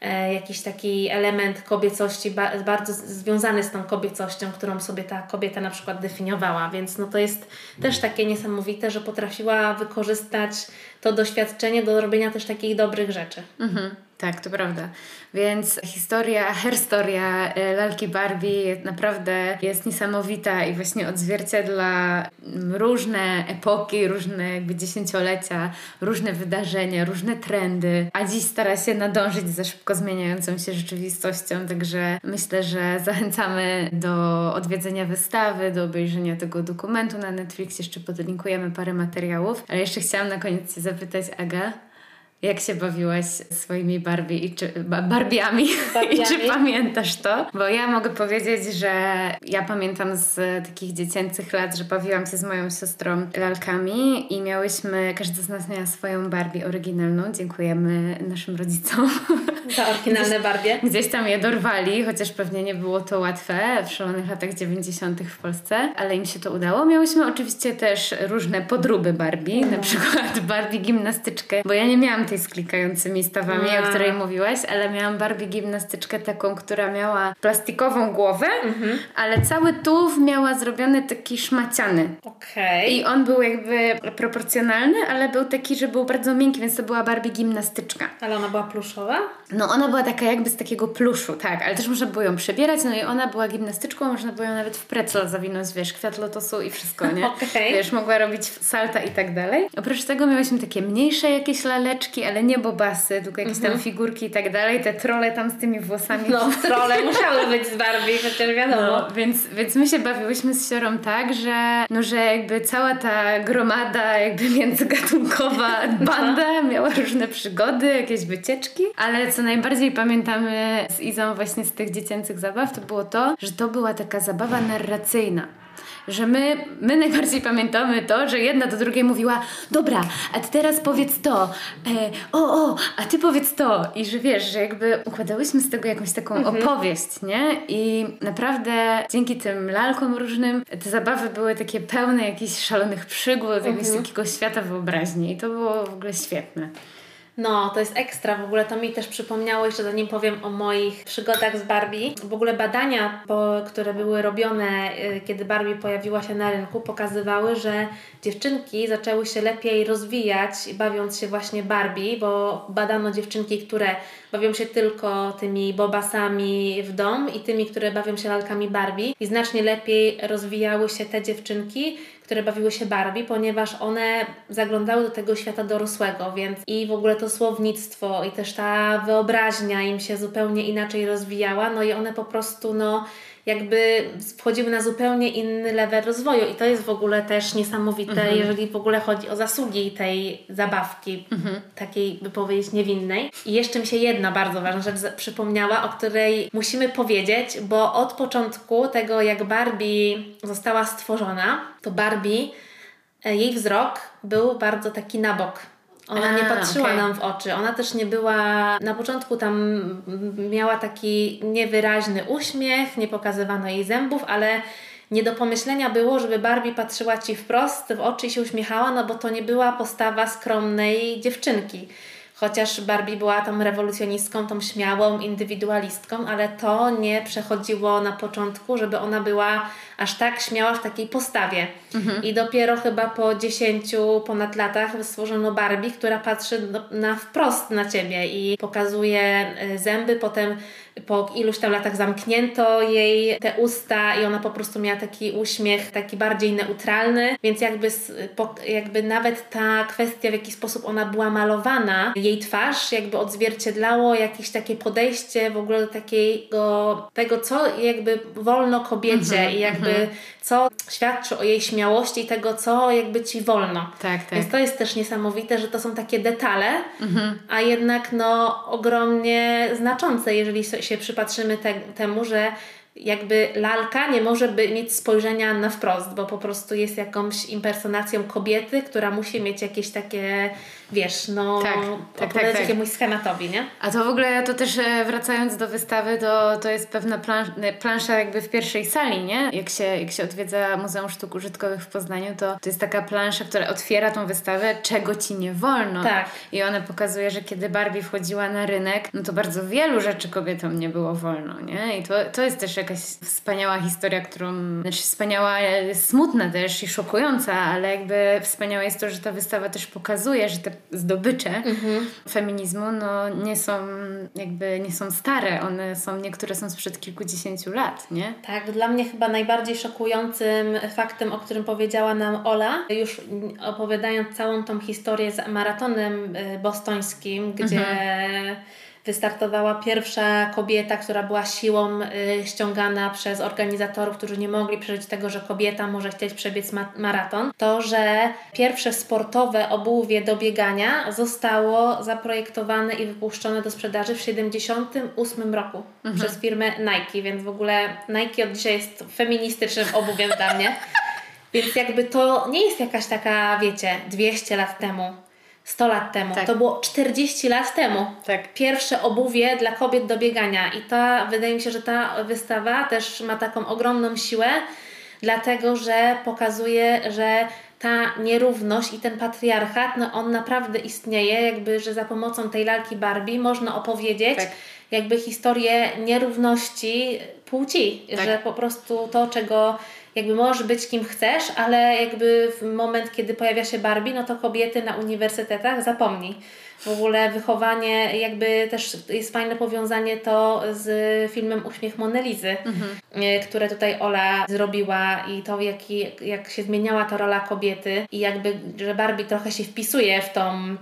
S1: E, jakiś taki element kobiecości bardzo związany z tą kobiecością, którą sobie ta kobieta na przykład definiowała, więc no to jest też takie niesamowite, że potrafiła wykorzystać to doświadczenie do robienia też takich dobrych rzeczy.
S2: Mhm. Tak, to prawda. Więc historia, herstoria e, lalki Barbie naprawdę jest niesamowita i właśnie odzwierciedla różne epoki, różne jakby dziesięciolecia, różne wydarzenia, różne trendy, a dziś stara się nadążyć za szybko zmieniającą się rzeczywistością, także myślę, że zachęcamy do odwiedzenia wystawy, do obejrzenia tego dokumentu na Netflix, jeszcze podlinkujemy parę materiałów, ale jeszcze chciałam na koniec Cię zapytać, Aga, jak się bawiłaś swoimi Barbie i czy, Barbiami, Barbiami i czy pamiętasz to? Bo ja mogę powiedzieć, że ja pamiętam z takich dziecięcych lat, że bawiłam się z moją siostrą lalkami i miałyśmy, każdy z nas miała swoją Barbie oryginalną. Dziękujemy naszym rodzicom.
S1: Za oryginalne Barbie.
S2: Gdzieś tam je dorwali, chociaż pewnie nie było to łatwe w szalonych latach 90. w Polsce, ale im się to udało. Miałyśmy oczywiście też różne podróby Barbie, no. na przykład Barbie gimnastyczkę, bo ja nie miałam tej z klikającymi stawami, o której mówiłaś, ale miałam Barbie gimnastyczkę taką, która miała plastikową głowę, mhm. ale cały tułów miała zrobiony taki szmaciany.
S1: Okay.
S2: I on był jakby proporcjonalny, ale był taki, że był bardzo miękki, więc to była Barbie gimnastyczka.
S1: Ale ona była pluszowa?
S2: No ona była taka jakby z takiego pluszu, tak, ale też można było ją przebierać, no i ona była gimnastyczką, można było ją nawet w pretzel zawinąć, wiesz, kwiat lotosu i wszystko, nie? (laughs)
S1: okay.
S2: Wiesz, mogła robić salta i tak dalej. Oprócz tego miałyśmy takie mniejsze jakieś laleczki, ale nie bobasy, tylko jakieś tam mhm. figurki i tak dalej. Te trole tam z tymi włosami.
S1: No, trole musiały być z Barbie, przecież wiadomo. No,
S2: więc, więc my się bawiłyśmy z siorą tak, że, no, że jakby cała ta gromada jakby międzygatunkowa (laughs) (laughs) banda miała różne przygody, jakieś wycieczki, ale co najbardziej pamiętamy z Izą właśnie z tych dziecięcych zabaw, to było to, że to była taka zabawa narracyjna że my, my najbardziej pamiętamy to, że jedna do drugiej mówiła dobra, a ty teraz powiedz to, e, o, o, a ty powiedz to i że wiesz, że jakby układałyśmy z tego jakąś taką mhm. opowieść, nie? I naprawdę dzięki tym lalkom różnym te zabawy były takie pełne jakichś szalonych przygód, mhm. jakiegoś takiego świata wyobraźni i to było w ogóle świetne.
S1: No, to jest ekstra. W ogóle to mi też przypomniało, jeszcze zanim powiem o moich przygodach z Barbie. W ogóle badania, które były robione, y, kiedy Barbie pojawiła się na rynku, pokazywały, że dziewczynki zaczęły się lepiej rozwijać, bawiąc się właśnie Barbie, bo badano dziewczynki, które bawią się tylko tymi bobasami w dom i tymi, które bawią się lalkami Barbie. I znacznie lepiej rozwijały się te dziewczynki, które bawiły się Barbie, ponieważ one zaglądały do tego świata dorosłego, więc i w ogóle to słownictwo i też ta wyobraźnia im się zupełnie inaczej rozwijała, no i one po prostu no jakby wchodziły na zupełnie inny level rozwoju i to jest w ogóle też niesamowite, mhm. jeżeli w ogóle chodzi o zasługi tej zabawki, mhm. takiej by powiedzieć niewinnej. I jeszcze mi się jedna bardzo ważna rzecz przypomniała, o której musimy powiedzieć, bo od początku tego jak Barbie została stworzona, to Barbie, e, jej wzrok był bardzo taki na bok ona A, nie patrzyła okay. nam w oczy. Ona też nie była. Na początku tam miała taki niewyraźny uśmiech, nie pokazywano jej zębów, ale nie do pomyślenia było, żeby Barbie patrzyła ci wprost w oczy i się uśmiechała, no bo to nie była postawa skromnej dziewczynki. Chociaż Barbie była tą rewolucjonistką, tą śmiałą indywidualistką, ale to nie przechodziło na początku, żeby ona była aż tak śmiała w takiej postawie. Mhm. I dopiero chyba po 10 ponad latach stworzono Barbie, która patrzy na wprost na ciebie i pokazuje e, zęby, potem po iluś tam latach zamknięto jej te usta i ona po prostu miała taki uśmiech, taki bardziej neutralny, więc jakby, jakby nawet ta kwestia, w jaki sposób ona była malowana, jej twarz jakby odzwierciedlało jakieś takie podejście w ogóle do takiego, tego co jakby wolno kobiecie mm -hmm, i jakby jakby co świadczy o jej śmiałości i tego, co jakby ci wolno. Tak, tak. Więc to jest też niesamowite, że to są takie detale, mhm. a jednak no ogromnie znaczące, jeżeli się przypatrzymy te, temu, że jakby lalka nie może by mieć spojrzenia na wprost, bo po prostu jest jakąś impersonacją kobiety, która musi mieć jakieś takie wiesz, no tak, tak, tak, tak. jakiemuś schematowi, nie?
S2: A to w ogóle, to też e, wracając do wystawy, to, to jest pewna e, plansza jakby w pierwszej sali, nie? Jak się, jak się odwiedza Muzeum Sztuk Użytkowych w Poznaniu, to to jest taka plansza, która otwiera tą wystawę, czego ci nie wolno. Tak. I ona pokazuje, że kiedy Barbie wchodziła na rynek, no to bardzo wielu rzeczy kobietom nie było wolno, nie? I to, to jest też jakaś wspaniała historia, którą, znaczy wspaniała, smutna też i szokująca, ale jakby wspaniałe jest to, że ta wystawa też pokazuje, że te zdobycze mhm. feminizmu no, nie są jakby nie są stare, one są, niektóre są sprzed kilkudziesięciu lat, nie?
S1: Tak, dla mnie chyba najbardziej szokującym faktem, o którym powiedziała nam Ola, już opowiadając całą tą historię z maratonem y, bostońskim, gdzie mhm wystartowała pierwsza kobieta, która była siłą y, ściągana przez organizatorów, którzy nie mogli przeżyć tego, że kobieta może chcieć przebiec ma maraton, to, że pierwsze sportowe obuwie do biegania zostało zaprojektowane i wypuszczone do sprzedaży w 1978 roku mhm. przez firmę Nike, więc w ogóle Nike od dzisiaj jest feministycznym obuwiem dla mnie. (laughs) Więc jakby to nie jest jakaś taka, wiecie, 200 lat temu 100 lat temu. Tak. To było 40 lat temu. Tak. Pierwsze obuwie dla kobiet do biegania. I ta, wydaje mi się, że ta wystawa też ma taką ogromną siłę, dlatego że pokazuje, że ta nierówność i ten patriarchat, no on naprawdę istnieje, jakby, że za pomocą tej lalki Barbie można opowiedzieć tak. jakby historię nierówności płci, tak. że po prostu to, czego jakby możesz być kim chcesz, ale jakby w moment, kiedy pojawia się Barbie, no to kobiety na uniwersytetach zapomnij. W ogóle wychowanie, jakby też jest fajne powiązanie to z filmem Uśmiech Monelizy, mhm. E, które tutaj Ola zrobiła i to jaki, jak się zmieniała ta rola kobiety i jakby, że Barbie trochę się wpisuje w tą,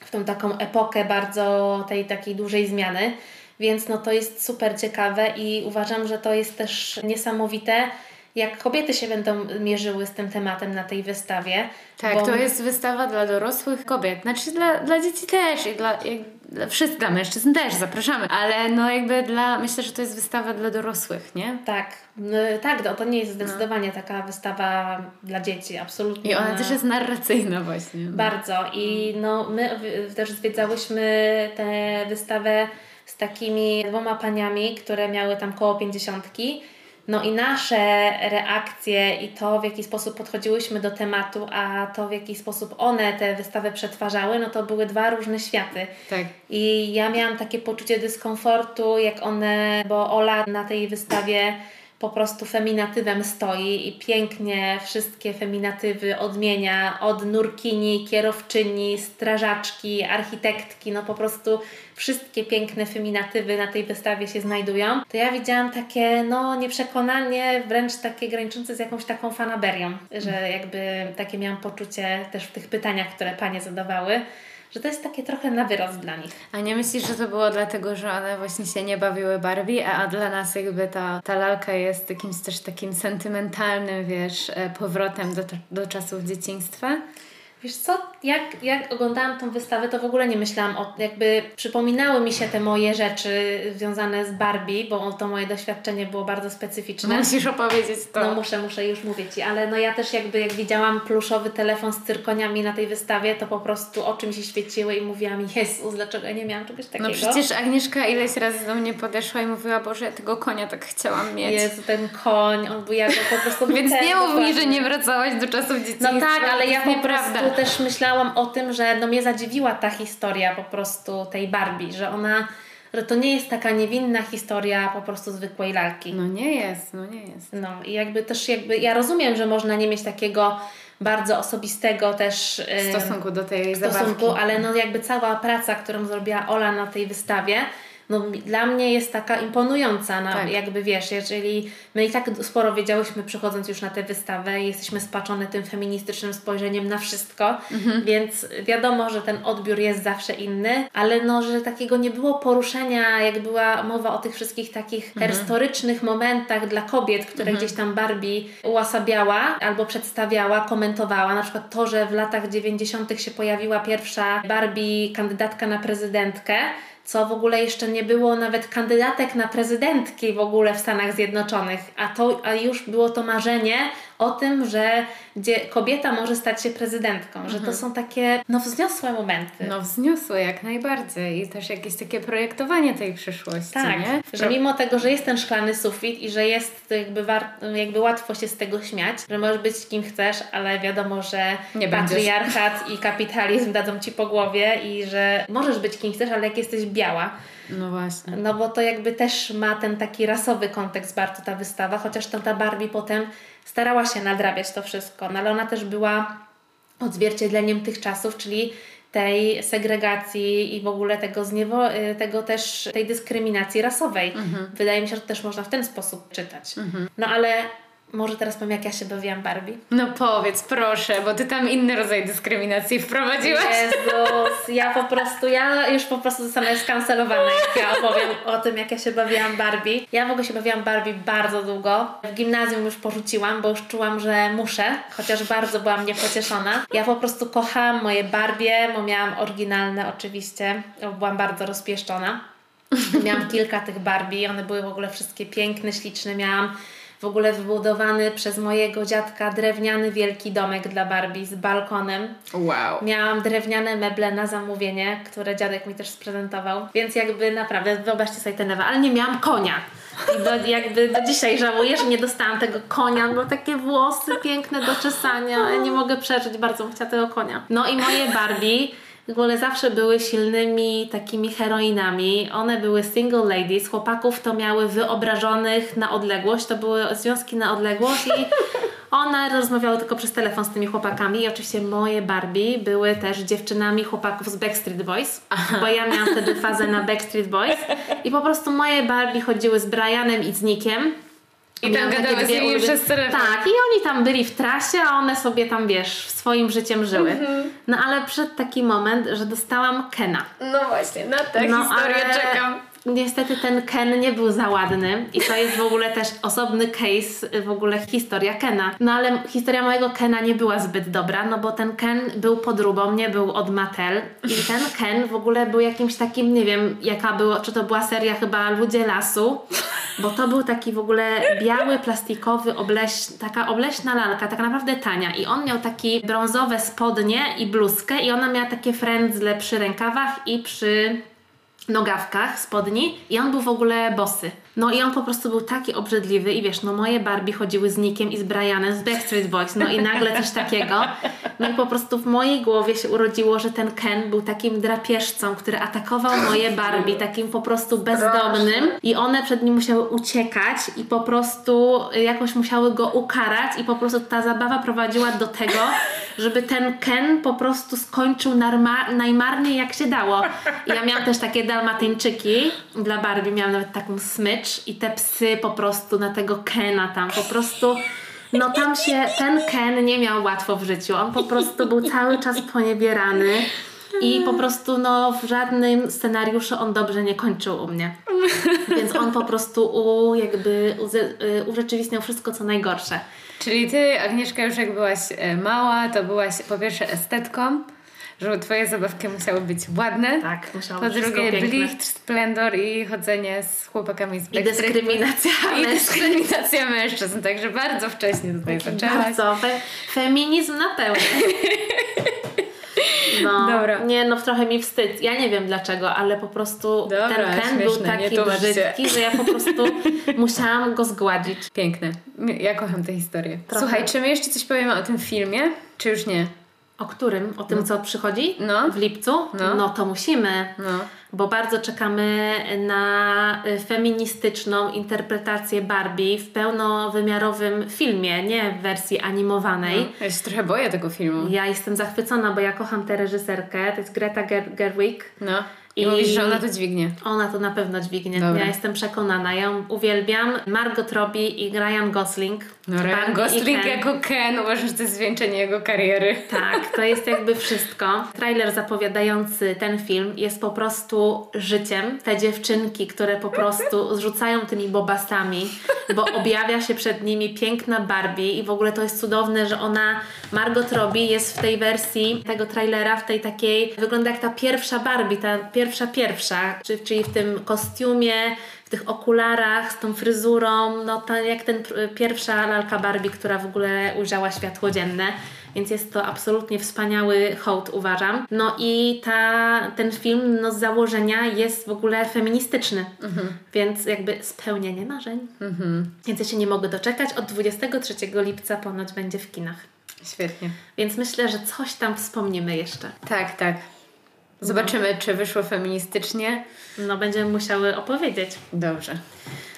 S1: w tą taką epokę bardzo tej takiej dużej zmiany. Więc no to jest super ciekawe i uważam, że to jest też niesamowite, jak kobiety się będą mierzyły z tym tematem na tej wystawie.
S2: Tak, bo... to jest wystawa dla dorosłych kobiet, znaczy dla, dla dzieci też i dla, i dla wszystkich, dla mężczyzn też zapraszamy, ale no jakby dla, myślę, że to jest wystawa dla dorosłych, nie?
S1: Tak, no, tak, no, to nie jest zdecydowanie no. taka wystawa dla dzieci, absolutnie.
S2: I ona też jest narracyjna właśnie.
S1: Bardzo i no my też zwiedzałyśmy tę wystawę z takimi dwoma paniami, które miały tam koło pięćdziesiątki no i nasze reakcje i to, w jaki sposób podchodziłyśmy do tematu, a to, w jaki sposób one tę wystawę przetwarzały, no to były dwa różne światy. Tak. I ja miałam takie poczucie dyskomfortu, jak one, bo Ola na tej wystawie po prostu feminatywem stoi i pięknie wszystkie feminatywy odmienia od nurkini, kierowczyni, strażaczki, architektki, no po prostu wszystkie piękne feminatywy na tej wystawie się znajdują, to ja widziałam takie, no nieprzekonanie, wręcz takie graniczące z jakąś taką fanaberią, że jakby takie miałam poczucie też w tych pytaniach, które panie zadawały, że to jest takie trochę na wyrost dla nich.
S2: A nie myślisz, że to było dlatego, że one właśnie się nie bawiły Barbie, a dla nas jakby ta, ta lalka jest jakimś też takim sentymentalnym, wiesz, e, powrotem do, do czasów dzieciństwa?
S1: Wiesz co, jak, jak oglądałam tą wystawę, to w ogóle nie myślałam o, jakby przypominały mi się te moje rzeczy związane z Barbie, bo to moje doświadczenie było bardzo specyficzne.
S2: Musisz opowiedzieć to.
S1: No muszę, muszę, już mówię Ci, ale no ja też jakby jak widziałam pluszowy telefon z cyrkoniami na tej wystawie, to po prostu oczy mi się świeciły i mówiłam, Jezus, dlaczego ja nie miałam czegoś takiego?
S2: No przecież Agnieszka ileś razy do mnie podeszła i mówiła, Boże, ja tego konia tak chciałam mieć.
S1: Jezu, ten koń, on był jak po prostu... (laughs)
S2: Więc nie mów mi, że nie wracałaś do czasów dzieciństwa.
S1: No tak, ale ja po prostu też myślałam o tym, że no mnie zadziwiła ta historia po prostu tej Barbie, że ona że to nie jest taka niewinna historia po prostu zwykłej lalki.
S2: No nie jest, no nie jest.
S1: No i jakby też jakby, ja rozumiem, że można nie mieć takiego bardzo osobistego też
S2: w stosunku do tej
S1: stosunku,
S2: zabawki.
S1: ale no jakby cała praca, którą zrobiła Ola na tej wystawie, no, dla mnie jest taka imponująca. No, tak. Jakby wiesz, jeżeli my i tak sporo wiedziałyśmy przychodząc już na tę wystawę i jesteśmy spaczone tym feministycznym spojrzeniem na wszystko, mhm. więc wiadomo, że ten odbiór jest zawsze inny, ale no, że takiego nie było poruszenia, jak była mowa o tych wszystkich takich mhm. historycznych momentach dla kobiet, które mhm. gdzieś tam Barbie ułasabiała albo przedstawiała, komentowała. Na przykład to, że w latach 90. się pojawiła pierwsza Barbie kandydatka na prezydentkę, co w ogóle jeszcze nie było nawet kandydatek na prezydentki w ogóle w Stanach Zjednoczonych, a, to, a już było to marzenie o tym, że gdzie kobieta może stać się prezydentką, mhm. że to mhm. są takie no wzniosłe momenty.
S2: No wzniosłe jak najbardziej i też jakieś takie projektowanie tej przyszłości,
S1: tak,
S2: nie?
S1: że mimo tego, że jest ten szklany sufit i że jest jakby, jakby łatwo się z tego śmiać, że możesz być kim chcesz, ale wiadomo, że Nie patriarchat będziesz. i kapitalizm dadzą Ci po głowie i że możesz być kim chcesz, ale jak jesteś biała,
S2: no właśnie.
S1: No bo to jakby też ma ten taki rasowy kontekst bardzo ta wystawa, chociaż to ta Barbie potem starała się nadrabiać to wszystko, no ale ona też była odzwierciedleniem tych czasów, czyli tej segregacji i w ogóle tego, zniewo- y, tego też, tej dyskryminacji rasowej. Mhm. Wydaje mi się, że to też można w ten sposób czytać. Mhm. No ale może teraz powiem, jak ja się bawiłam Barbie.
S2: No powiedz, proszę, bo ty tam inny rodzaj dyskryminacji wprowadziłaś.
S1: Jezus, ja po prostu, ja już po prostu zostanę skancelowana, jak ja opowiem o tym, jak ja się bawiłam Barbie. Ja w ogóle się bawiłam Barbie bardzo długo. W gimnazjum już porzuciłam, bo już czułam, że muszę, chociaż bardzo byłam niepocieszona. Ja po prostu kochałam moje Barbie, bo miałam oryginalne oczywiście, byłam bardzo rozpieszczona. Miałam kilka tych Barbie, one były w ogóle wszystkie piękne, śliczne. Miałam w ogóle wybudowany przez mojego dziadka drewniany wielki domek dla Barbie z balkonem.
S2: Wow.
S1: Miałam drewniane meble na zamówienie, które dziadek mi też sprezentował, więc jakby naprawdę wyobraźcie sobie ten ale nie miałam konia. I do, jakby do dzisiaj żałuję, że nie dostałam tego konia, bo takie włosy piękne do czesania, ja nie mogę przeżyć, bardzo bym chciała tego konia. No i moje Barbie w ogóle zawsze były silnymi takimi heroinami. One były single ladies, chłopaków to miały wyobrażonych na odległość, to były związki na odległość i (laughs) one rozmawiały tylko przez telefon z tymi chłopakami. I oczywiście moje Barbie były też dziewczynami chłopaków z Backstreet Boys, Aha. bo ja miałam wtedy fazę na Backstreet Boys. I po prostu moje Barbie chodziły z Brianem i z Nickiem
S2: i tam gadały z nimi przez telefon.
S1: Tak, i oni tam byli w trasie, a one sobie tam, wiesz, swoim życiem żyły. Mm-hmm. No ale przed taki moment, że dostałam Kena.
S2: No właśnie, na tę no, historię ale... czekam
S1: niestety ten Ken nie był za ładny i to jest w ogóle też osobny case, w ogóle historia Kena. No ale historia mojego Kena nie była zbyt dobra, no bo ten Ken był podróbą, nie był od Mattel i ten Ken w ogóle był jakimś takim, nie wiem jaka była, czy to była seria chyba Ludzie Lasu, bo to był taki w ogóle biały, plastikowy, obleś, taka obleśna lalka, tak naprawdę tania i on miał takie brązowe spodnie i bluzkę i ona miała takie frędzle przy rękawach i przy nogawkach spodni i on był w ogóle bosy. No i on po prostu był taki obrzydliwy i wiesz, no moje Barbie chodziły z Nickiem i z Brianem z Backstreet Boys, no i nagle coś takiego. No i po prostu w mojej głowie się urodziło, że ten Ken był takim drapieżcą, który atakował moje Barbie, takim po prostu bezdomnym i one przed nim musiały uciekać i po prostu jakoś musiały go ukarać i po prostu ta zabawa prowadziła do tego, żeby ten Ken po prostu skończył najmarniej jak się dało. I ja miałam też takie dalmatyńczyki dla Barbie, miałam nawet taką smycz i te psy po prostu na tego Kena tam po prostu no tam się ten Ken nie miał łatwo w życiu. On po prostu był cały czas poniebierany. I po prostu no, w żadnym scenariuszu on dobrze nie kończył u mnie. Więc on po prostu u, jakby y, urzeczywistniał wszystko, co najgorsze.
S2: Czyli ty, Agnieszka, już jak byłaś e, mała, to byłaś po pierwsze estetką, że twoje zabawki musiały być ładne.
S1: Tak, musiało
S2: Po drugie, blichtr, splendor i chodzenie z chłopakami z
S1: I
S2: Backstreet
S1: dyskryminacja
S2: Boys. I dyskryminacja mężczyzn. Także bardzo wcześnie tutaj zaczęłaś.
S1: Bardzo. Fe- feminizm na pełni. (laughs) No,
S2: Dobra.
S1: nie no, trochę mi wstyd. Ja nie wiem dlaczego, ale po prostu
S2: Dobra,
S1: ten Ken był
S2: śmieszne,
S1: taki brzydki, że ja po prostu (laughs) musiałam go zgładzić.
S2: Piękne. Ja kocham tę historię.
S1: Trochę.
S2: Słuchaj, czy my jeszcze coś powiemy o tym filmie? Czy już nie?
S1: O którym? O tym, co przychodzi?
S2: No.
S1: W lipcu?
S2: No.
S1: to musimy.
S2: No.
S1: Bo bardzo czekamy na y, feministyczną interpretację Barbie w pełnowymiarowym filmie, nie w wersji animowanej.
S2: Ja się trochę boję tego filmu.
S1: Ja jestem zachwycona, bo ja kocham tę reżyserkę. To jest Greta Ger- Gerwig.
S2: No. I,
S1: I-
S2: mówisz, że ona to dźwignie.
S1: Ona to na pewno dźwignie.
S2: Dobra.
S1: Ja jestem przekonana. Ja ją uwielbiam. Margot Robbie i Ryan Gosling.
S2: No, Ryan
S1: i
S2: Gosling
S1: Ken.
S2: jako Ken uważam, że to jest zwieńczenie jego kariery.
S1: Tak, to jest jakby wszystko. Trailer zapowiadający ten film jest po prostu życiem. Te dziewczynki, które po prostu zrzucają tymi bobasami, bo objawia się przed nimi piękna Barbie i w ogóle to jest cudowne, że ona, Margot Robbie jest w tej wersji tego trailera, w tej takiej, wygląda jak ta pierwsza Barbie, ta pierwsza pierwsza, czy- czyli w tym kostiumie, w tych okularach, z tą fryzurą, no to jak ten pierwsza lalka Barbie, która w ogóle ujrzała światło dzienne. Więc jest to absolutnie wspaniały hołd, uważam. No i ta, ten film no, z założenia jest w ogóle feministyczny, więc jakby spełnienie marzeń. Więc ja się nie mogę doczekać. Od 23 lipca ponoć będzie w kinach.
S2: Świetnie.
S1: Więc myślę, że coś tam wspomnimy jeszcze.
S2: Tak, tak. Zobaczymy, czy wyszło feministycznie.
S1: No, będziemy musiały opowiedzieć.
S2: Dobrze.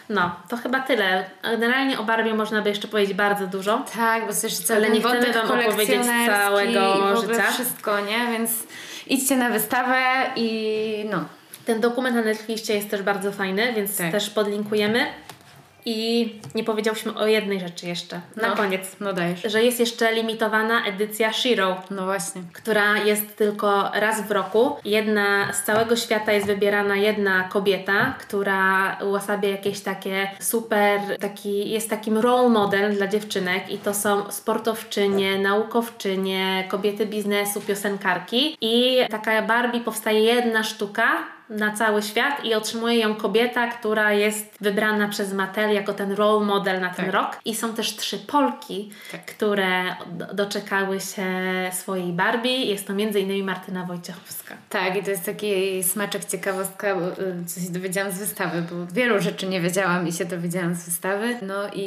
S1: No, to chyba tyle. Generalnie o Barbie można by jeszcze powiedzieć bardzo dużo.
S2: Tak, bo też cały
S1: Ale nie chcemy wam opowiedzieć całego życia.
S2: wszystko, nie? Więc idźcie na wystawę i no.
S1: Ten dokument na Netflixie jest też bardzo fajny, więc
S2: Tak.
S1: też podlinkujemy. I nie powiedziałyśmy o jednej rzeczy jeszcze, na
S2: No.
S1: koniec.
S2: No dajesz.
S1: Że jest jeszcze limitowana edycja Shiro,
S2: No właśnie.
S1: która jest tylko raz w roku. Jedna z całego świata jest wybierana jedna kobieta, która uosabia jakieś takie super, taki, jest takim role model dla dziewczynek i to są sportowczynie, naukowczynie, kobiety biznesu, piosenkarki i taka Barbie powstaje jedna sztuka na cały świat i otrzymuje ją kobieta, która jest wybrana przez Mattel jako ten role model na ten
S2: Tak.
S1: rok. I są też trzy Polki,
S2: Tak.
S1: które do, doczekały się swojej Barbie. Jest to m.in. Martyna Wojciechowska.
S2: Tak, i to jest taki smaczek, ciekawostka, y, co się dowiedziałam z wystawy, bo wielu rzeczy nie wiedziałam i się dowiedziałam z wystawy. No i,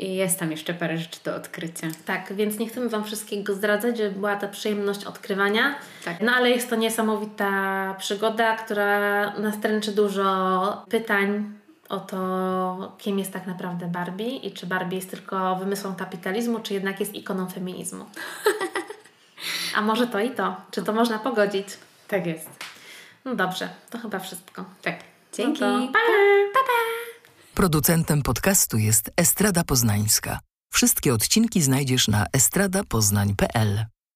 S2: i jest tam jeszcze parę rzeczy do odkrycia.
S1: Tak, więc nie chcemy Wam wszystkiego zdradzać, żeby była ta przyjemność odkrywania.
S2: Tak.
S1: No ale jest to niesamowita przygoda, która nas tręczy dużo pytań o to, kim jest tak naprawdę Barbie i czy Barbie jest tylko wymysłem kapitalizmu, czy jednak jest ikoną feminizmu. (laughs) A może to i to? Czy to można pogodzić?
S2: Tak jest.
S1: No dobrze, to chyba wszystko.
S2: Tak. Dzięki.
S1: No to pa! Pa, pa!
S3: Producentem podcastu jest Estrada Poznańska. Wszystkie odcinki znajdziesz na estradapoznań.pl.